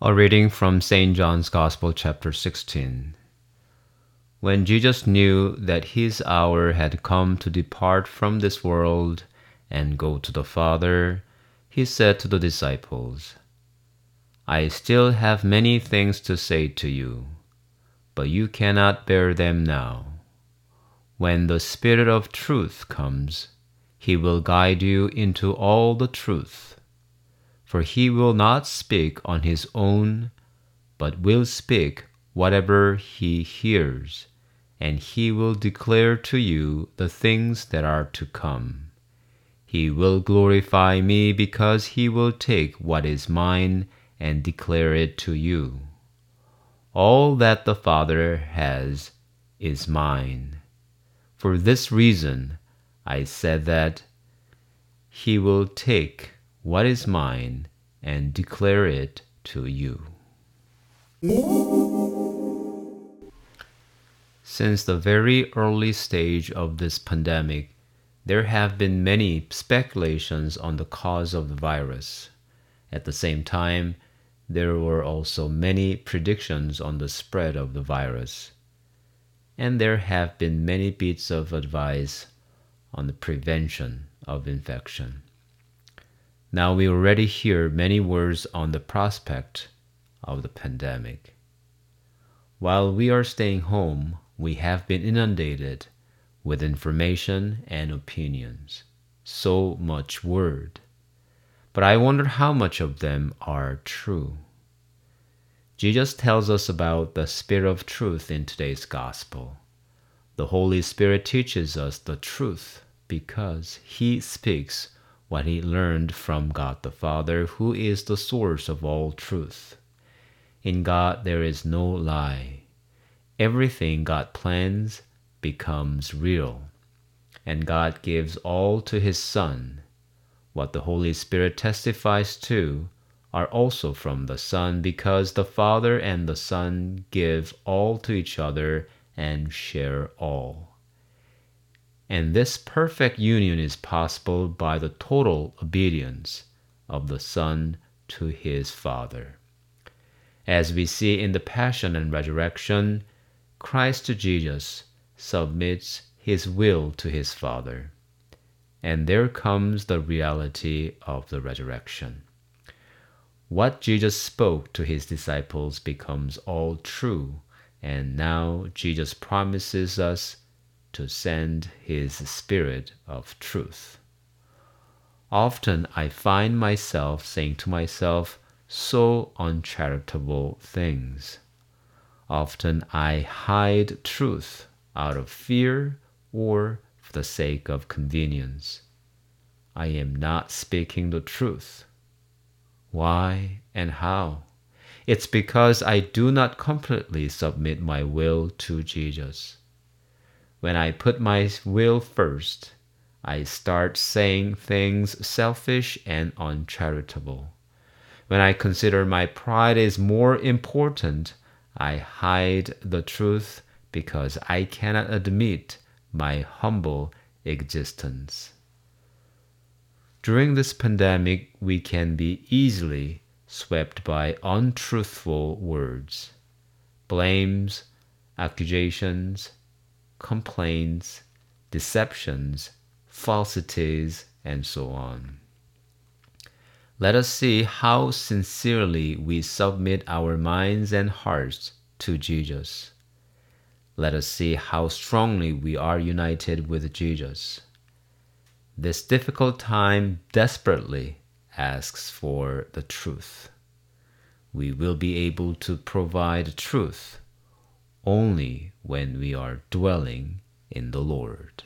A reading from St. John's Gospel, chapter 16. When Jesus knew that his hour had come to depart from this world and go to the Father, he said to the disciples, I still have many things to say to you, but you cannot bear them now. When the Spirit of truth comes, he will guide you into all the truth. For he will not speak on his own, but will speak whatever he hears, and he will declare to you the things that are to come. He will glorify me because he will take what is mine and declare it to you. All that the Father has is mine. For this reason, I said that he will take what is mine and declare it to you. Since the very early stage of this pandemic, there have been many speculations on the cause of the virus. At the same time, there were also many predictions on the spread of the virus. And there have been many bits of advice on the prevention of infection. Now we already hear many words on the prospect of the pandemic. While we are staying home, we have been inundated with information and opinions. So much word. But I wonder how much of them are true. Jesus tells us about the Spirit of truth in today's Gospel. The Holy Spirit teaches us the truth because He speaks what He learned from God the Father, who is the source of all truth. In God there is no lie. Everything God plans becomes real, and God gives all to His Son. What the Holy Spirit testifies to are also from the Son, because the Father and the Son give all to each other and share all. And this perfect union is possible by the total obedience of the Son to his Father. As we see in the Passion and Resurrection, Christ Jesus submits his will to his Father. And there comes the reality of the resurrection. What Jesus spoke to his disciples becomes all true, and now Jesus promises us to send his Spirit of truth. Often I find myself saying to myself so uncharitable things. Often I hide truth out of fear or for the sake of convenience. I am not speaking the truth. Why and how? It's because I do not completely submit my will to Jesus. When I put my will first, I start saying things selfish and uncharitable. When I consider my pride is more important, I hide the truth because I cannot admit my humble existence. During this pandemic, we can be easily swept by untruthful words, blames, accusations, complaints, deceptions, falsities, and so on. Let us see how sincerely we submit our minds and hearts to Jesus. Let us see how strongly we are united with Jesus. This difficult time desperately asks for the truth. We will be able to provide truth only when we are dwelling in the Lord.